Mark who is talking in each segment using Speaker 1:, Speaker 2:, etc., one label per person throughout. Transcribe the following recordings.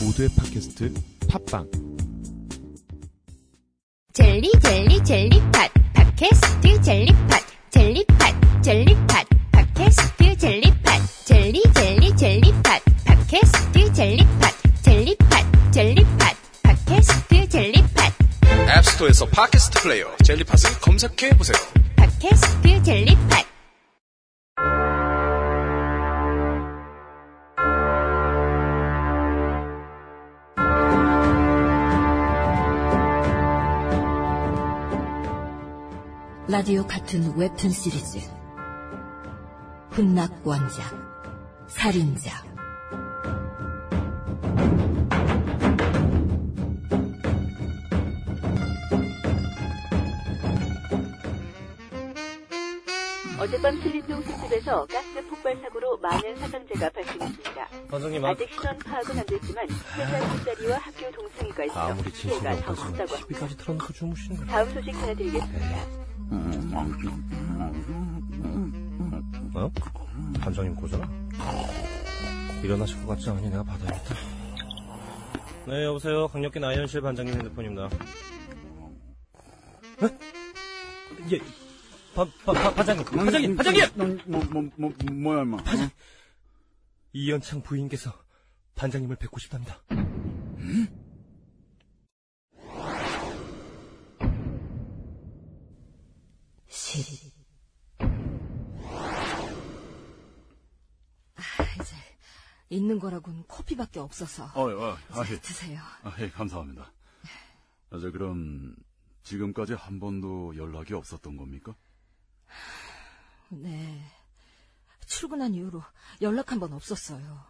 Speaker 1: 모두의 팟캐스트 팟빵.
Speaker 2: 젤리 젤리 젤리팟. 팟캐스트 젤리팟. 젤리팟 젤리팟. 팟캐스트 젤리팟. 젤리 젤리 젤리팟. 팟캐스트 젤리팟. 젤리팟 젤리팟. 팟캐스트 젤리팟.
Speaker 3: 앱스토어에서 팟캐스트 플레이어 젤리팟을 검색해 보세요.
Speaker 2: 팟캐스트 젤리팟
Speaker 4: 라디오 같은 웹툰 시리즈 훈낙원작 살인자
Speaker 5: 어젯밤 신림동 술집에서 가스 폭발 사고로 많은 사상자가 발생했습니다.
Speaker 6: 선생님,
Speaker 5: 아직 신원 파악은 안 됐지만 회사 술자리와 학교 동창회가 있어
Speaker 6: 아무리
Speaker 5: 피해가 더 컸다고 합니다. 다음 소식 전해드리겠습니다.
Speaker 6: 어? 반장님 고전아? 일어나실 것 같지 않으니 내가 받아야겠다. 네, 여보세요. 강력계 나현실 반장님 핸드폰입니다. 에? 예, 바, 바, 바, 반장님, 반장님, 반장님!
Speaker 7: 뭐, 뭐, 뭐, 뭐야, 임마.
Speaker 6: 반장! 이연창 부인께서 반장님을 뵙고 싶답니다.
Speaker 4: 시 아, 이제 있는 거라고는 커피밖에 없어서
Speaker 7: 어, 어, 아, 예.
Speaker 4: 드세요.
Speaker 7: 아, 예, 감사합니다. 아, 저, 그럼, 지금까지 한 번도 연락이 없었던 겁니까?
Speaker 4: 네. 출근한 이후로 연락 한 번 없었어요.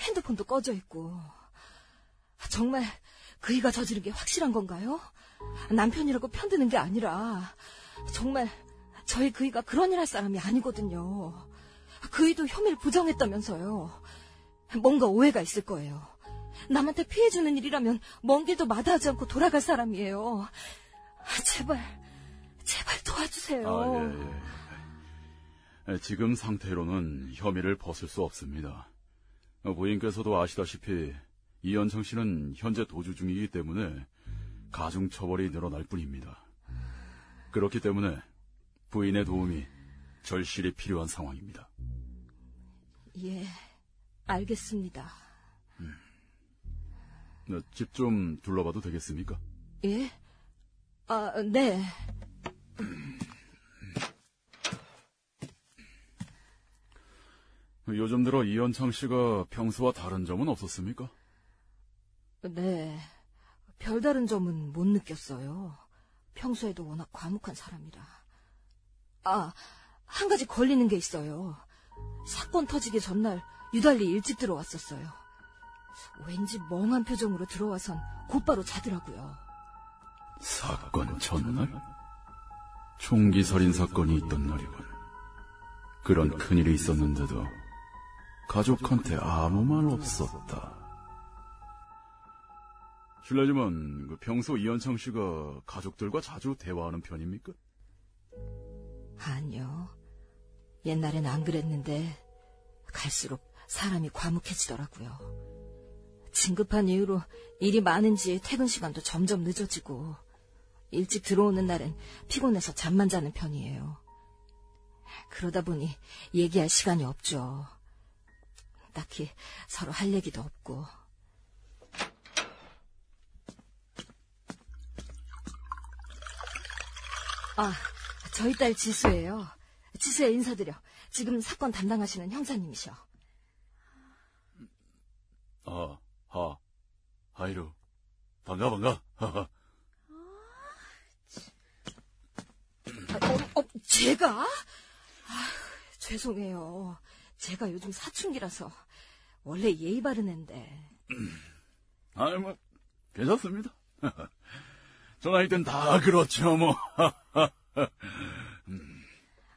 Speaker 4: 핸드폰도 꺼져 있고. 정말 그이가 저지른 게 확실한 건가요? 남편이라고 편드는 게 아니라 정말 저희 그이가 그런 일 할 사람이 아니거든요. 그이도 혐의를 부정했다면서요. 뭔가 오해가 있을 거예요. 남한테 피해 주는 일이라면 먼 길도 마다하지 않고 돌아갈 사람이에요. 제발, 제발 도와주세요.
Speaker 7: 아, 예, 예. 예, 지금 상태로는 혐의를 벗을 수 없습니다. 어, 부인께서도 아시다시피 이현청 씨는 현재 도주 중이기 때문에 가중 처벌이 늘어날 뿐입니다. 그렇기 때문에 부인의 도움이 절실히 필요한 상황입니다.
Speaker 4: 예, 알겠습니다.
Speaker 7: 어, 집좀 둘러봐도 되겠습니까?
Speaker 4: 예? 아, 네.
Speaker 7: 요즘 들어 이현창 씨가 평소와 다른 점은 없었습니까?
Speaker 4: 네. 별다른 점은 못 느꼈어요. 평소에도 워낙 과묵한 사람이라. 아, 한 가지 걸리는 게 있어요. 사건 터지기 전날 유달리 일찍 들어왔었어요. 왠지 멍한 표정으로 들어와선 곧바로 자더라고요.
Speaker 7: 사건 전날? 총기 살인 사건이 있던 날이군. 그런 큰일이 있었는데도 가족한테 아무 말 없었다. 실례지만 그 평소 이현창 씨가 가족들과 자주 대화하는 편입니까?
Speaker 4: 아니요. 옛날엔 안 그랬는데 갈수록 사람이 과묵해지더라고요. 진급한 이후로 일이 많은지 퇴근 시간도 점점 늦어지고 일찍 들어오는 날엔 피곤해서 잠만 자는 편이에요. 그러다 보니 얘기할 시간이 없죠. 딱히 서로 할 얘기도 없고. 아, 저희 딸 지수예요. 지수야 인사드려. 지금 사건 담당하시는 형사님이셔.
Speaker 7: 아, 하, 하이루. 반가, 반가. 하하.
Speaker 4: 어, 어, 제가? 아, 죄송해요. 제가 요즘 사춘기라서 원래 예의 바른 앤데.
Speaker 7: 아이, 뭐, 괜찮습니다. 저 나이 땐 다 그렇죠, 뭐.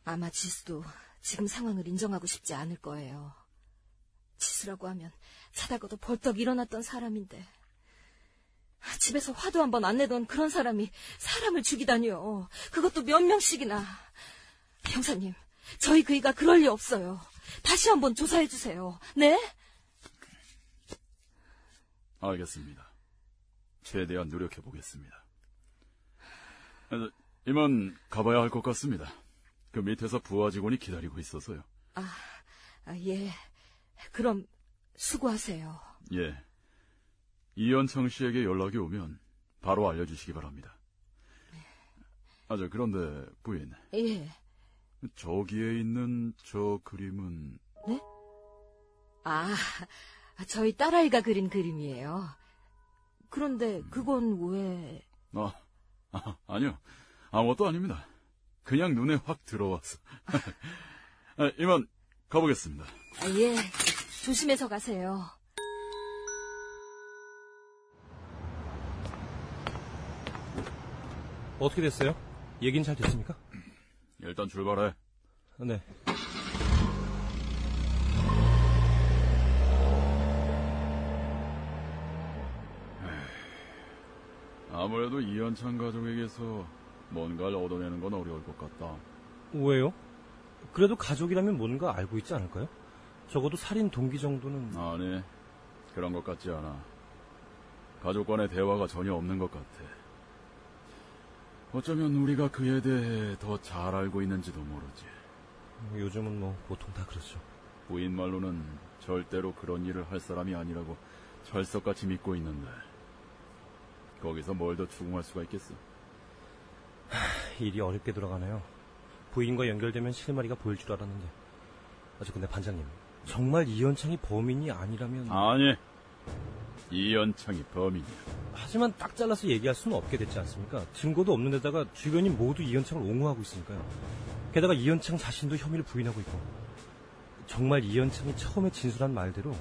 Speaker 4: 아마 지수도 지금 상황을 인정하고 싶지 않을 거예요. 지수라고 하면 자다가도 벌떡 일어났던 사람인데 집에서 화도 한 번 안 내던 그런 사람이 사람을 죽이다니요. 그것도 몇 명씩이나. 형사님, 저희 그이가 그럴 리 없어요. 다시 한번 조사해 주세요. 네?
Speaker 7: 알겠습니다. 최대한 노력해 보겠습니다. 아, 이만 가봐야 할 것 같습니다. 그 밑에서 부하 직원이 기다리고 있어서요.
Speaker 4: 아, 예. 그럼 수고하세요.
Speaker 7: 예. 이현청 씨에게 연락이 오면 바로 알려주시기 바랍니다. 아, 저, 그런데, 부인.
Speaker 4: 예.
Speaker 7: 저기에 있는 저 그림은,
Speaker 4: 아, 저희 딸아이가 그린 그림이에요. 그런데 그건 왜...
Speaker 7: 아, 아 아니요. 아무것도 아닙니다. 그냥 눈에 확 들어와서. 아, 이만 가보겠습니다.
Speaker 4: 아, 예. 조심해서 가세요.
Speaker 6: 어떻게 됐어요? 얘긴 잘 됐습니까?
Speaker 7: 일단 출발해.
Speaker 6: 네.
Speaker 7: 아무래도 이현창 가족에게서 뭔가를 얻어내는 건 어려울 것 같다.
Speaker 6: 왜요? 그래도 가족이라면 뭔가 알고 있지 않을까요? 적어도 살인 동기 정도는
Speaker 7: 아니, 그런 것 같지 않아. 가족 간의 대화가 전혀 없는 것 같아. 어쩌면 우리가 그에 대해 더 잘 알고 있는지도 모르지.
Speaker 6: 요즘은 뭐 보통 다 그렇죠.
Speaker 7: 부인 말로는 절대로 그런 일을 할 사람이 아니라고 철석같이 믿고 있는데 거기서 뭘 더 추궁할 수가 있겠어?
Speaker 6: 일이 어렵게 돌아가네요. 부인과 연결되면 실마리가 보일 줄 알았는데. 아, 저 근데 반장님, 정말 이현창이 범인이 아니라면
Speaker 7: 아니, 이연창이 범인이야.
Speaker 6: 하지만 딱 잘라서 얘기할 수는 없게 됐지 않습니까? 증거도 없는 데다가 주변이 모두 이현창을 옹호하고 있으니까요. 게다가 이현창 자신도 혐의를 부인하고 있고. 정말 이현창이 처음에 진술한 말대로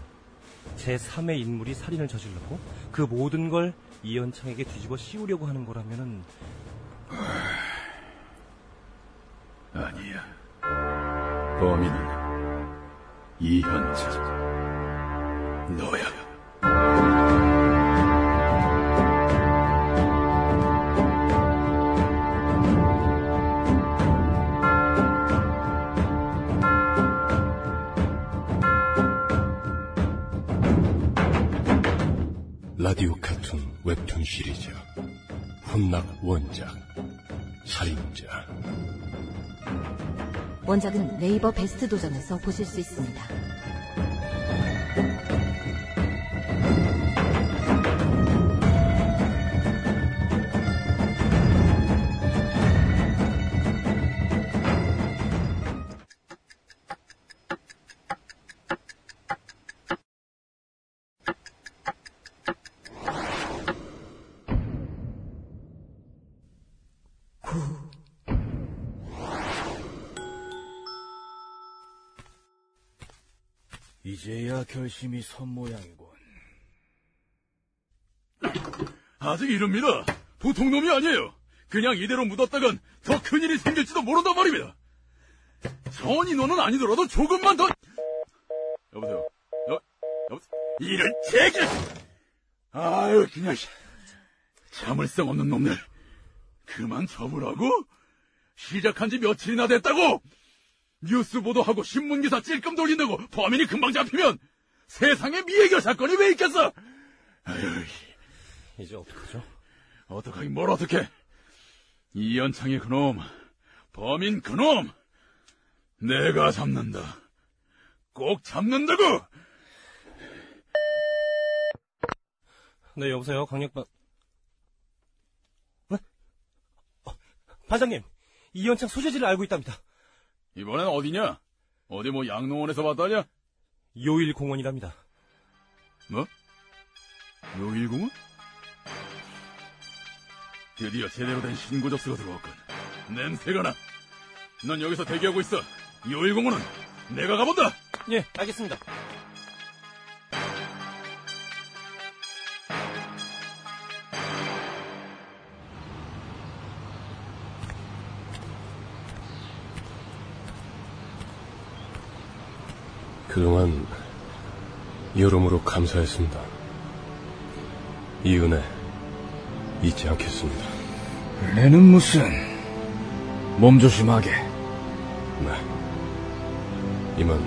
Speaker 6: 제3의 인물이 살인을 저질렀고 그 모든 걸 이현창에게 뒤집어 씌우려고 하는 거라면은
Speaker 7: 아니야. 범인은 이현창. 너야.
Speaker 8: 라디오 카툰 웹툰 시리즈 혼낙 원작 살인자
Speaker 2: 원작은 네이버 베스트 도전에서 보실 수 있습니다.
Speaker 9: 이제야 결심이 선 모양이군.
Speaker 7: 아직 이릅니다. 보통 놈이 아니에요. 그냥 이대로 묻었다간 더 큰일이 생길지도 모른단 말입니다. 전 인원은 아니더라도 조금만 더... 여보세요? 여, 여보세요? 이를 제기! 아유, 그냥, 참을성 없는 놈들. 그만 접으라고? 시작한 지 며칠이나 됐다고! 뉴스 보도하고 신문기사 찔끔 돌린다고 범인이 금방 잡히면 세상에 미해결 사건이 왜 있겠어?
Speaker 6: 이제 어떡하죠?
Speaker 7: 어떡하긴 뭘 어떡해. 이연창의 그놈, 범인 그놈, 내가 잡는다. 꼭 잡는다고!
Speaker 6: 네, 여보세요, 강력반. 네? 어, 반장님, 이현창 소재지를 알고 있답니다.
Speaker 7: 이번엔 어디냐? 어디 뭐 양농원에서 봤다냐?
Speaker 6: 요일 공원이랍니다.
Speaker 7: 뭐? 요일공원? 드디어 제대로 된 신고 접수가 들어왔군. 냄새가 나. 넌 여기서 대기하고 있어. 요일공원은 내가 가본다!
Speaker 6: 예, 알겠습니다.
Speaker 8: 그동안 여러모로 감사했습니다. 이 은혜 잊지 않겠습니다.
Speaker 9: 은혜는 무슨 몸 조심하게.
Speaker 8: 네. 이만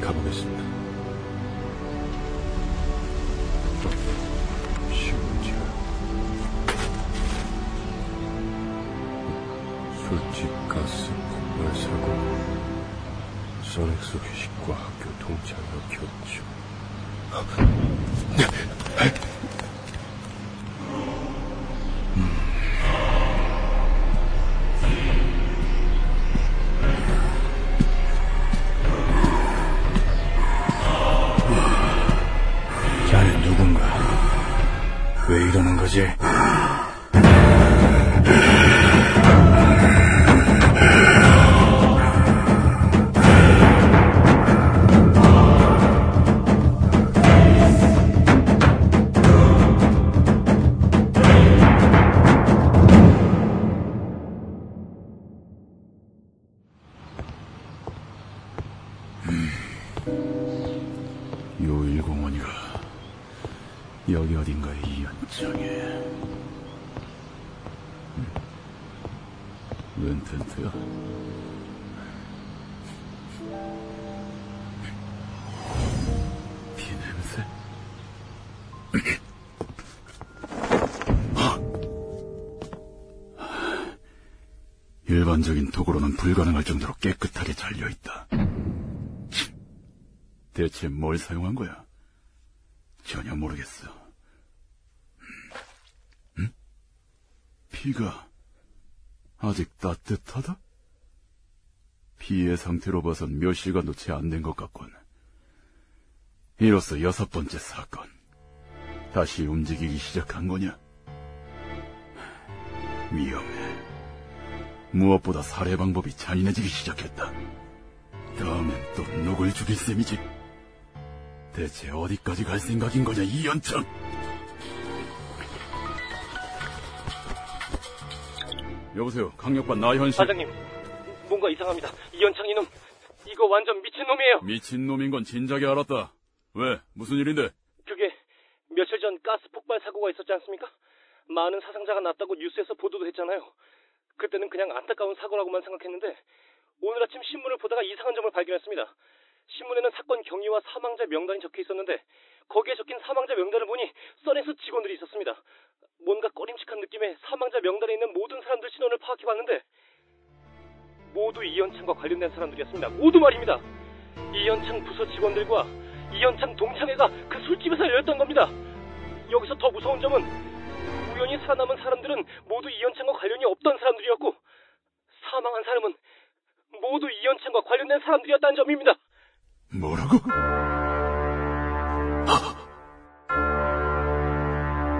Speaker 8: 가보겠습니다. 심지어 술집 가스 국물 사고. 소넥스 회식과 학교 동창회 교주.
Speaker 7: 피 냄새? 일반적인 도구로는 불가능할 정도로 깨끗하게 잘려있다. 대체 뭘 사용한 거야? 전혀 모르겠어. 음? 피가 아직 따뜻하다? 피의 상태로 봐선 몇 시간도 채 안 된 것 같군. 이로써 여섯 번째 사건. 다시 움직이기 시작한 거냐? 위험해. 무엇보다 살해 방법이 잔인해지기 시작했다. 다음엔 또 누굴 죽일 셈이지? 대체 어디까지 갈 생각인 거냐, 이연청? 여보세요, 강력반 나현 씨.
Speaker 10: 반장님, 뭔가 이상합니다. 이현창 이놈, 이거 완전 미친놈이에요.
Speaker 7: 미친놈인 건 진작에 알았다. 왜? 무슨 일인데?
Speaker 10: 그게 며칠 전 가스 폭발 사고가 있었지 않습니까? 많은 사상자가 났다고 뉴스에서 보도도 했잖아요. 그때는 그냥 안타까운 사고라고만 생각했는데 오늘 아침 신문을 보다가 이상한 점을 발견했습니다. 신문에는 사건 경위와 사망자 명단이 적혀 있었는데 거기에 적힌 사망자 명단을 보니 써내스 직원들이 있었습니다. 뭔가 꺼림칙한 느낌의 사망자 명단에 있는 모든 사람들 신원을 파악해봤는데 모두 이현창과 관련된 사람들이었습니다. 모두 말입니다. 이현창 부서 직원들과 이현창 동창회가 그 술집에서 열렸던 겁니다. 여기서 더 무서운 점은 우연히 살아남은 사람들은 모두 이현창과 관련이 없던 사람들이었고 사망한 사람은 모두 이현창과 관련된 사람들이었다는 점입니다.
Speaker 7: 뭐라고?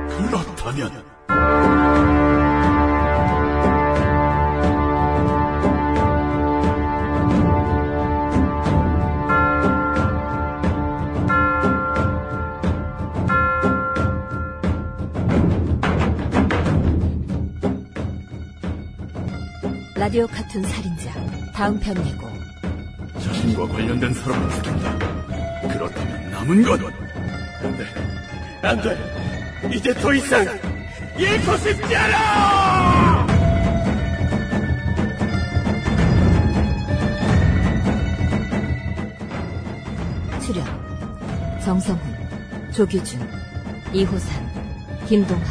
Speaker 7: 그렇다면
Speaker 4: 라디오 카툰 살인자 다음 편 예고
Speaker 7: 자신과 관련된 사람을 죽인다. 그렇다면 남은 건 안돼, 안돼. 이제 더 이상 잃고 싶지 않아.
Speaker 4: 출연 정성훈, 조규준, 이호산, 김동하,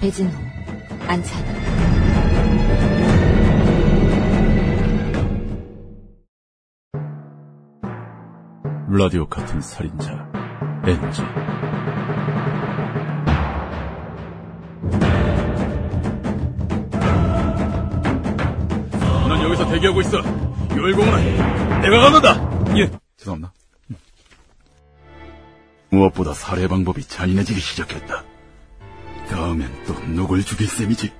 Speaker 4: 배진호, 안찬호
Speaker 7: 라디오 같은 살인자 NG 난 여기서 대기하고 있어. 요일공은 내가 간다. 예. 죄송합니다. 무엇보다 살해 방법이 잔인해지기 시작했다. 다음엔 또 누굴 죽일 셈이지.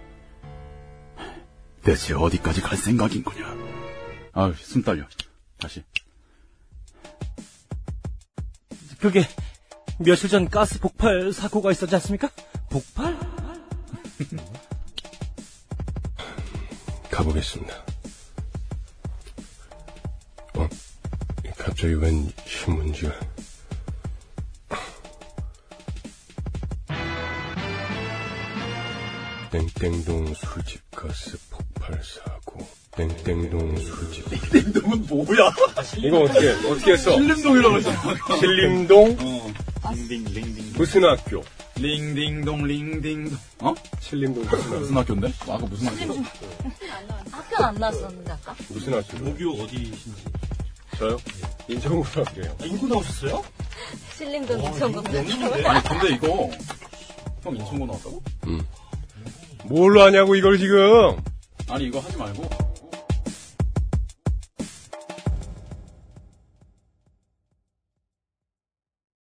Speaker 7: 대체 어디까지 갈 생각인 거냐? 아휴 숨 딸려. 다시
Speaker 10: 그게 며칠 전 가스 폭발 사고가 있었지 않습니까? 폭발?
Speaker 8: 가보겠습니다. 어? 갑자기 웬 신문지가... 땡땡동 술집 가스 폭발 사고. 땡땡동 술집.
Speaker 7: 땡땡동은 뭐야?
Speaker 8: 이거 어떻게, 어떻게 했어?
Speaker 7: 신림동이라고 했잖아.
Speaker 8: 신림동?
Speaker 7: 링딩,
Speaker 8: 무슨 학교?
Speaker 7: 링딩동, 링딩동. 어?
Speaker 8: 신림동 무슨 학교?
Speaker 7: 무슨 학교인데? 아까 무슨 학교?
Speaker 4: 학교 안 나왔었는데 아까?
Speaker 8: 무슨 학교?
Speaker 6: 모교 어디신지.
Speaker 8: 저요? 인천고등학교요.
Speaker 6: 인구 나오셨어요?
Speaker 4: 신림동 이천고등학교.
Speaker 7: 아니, 근데 이거, 형 인천고 나왔다고?
Speaker 8: 뭘로 하냐고, 이걸 지금.
Speaker 7: 아니, 이거 하지 말고,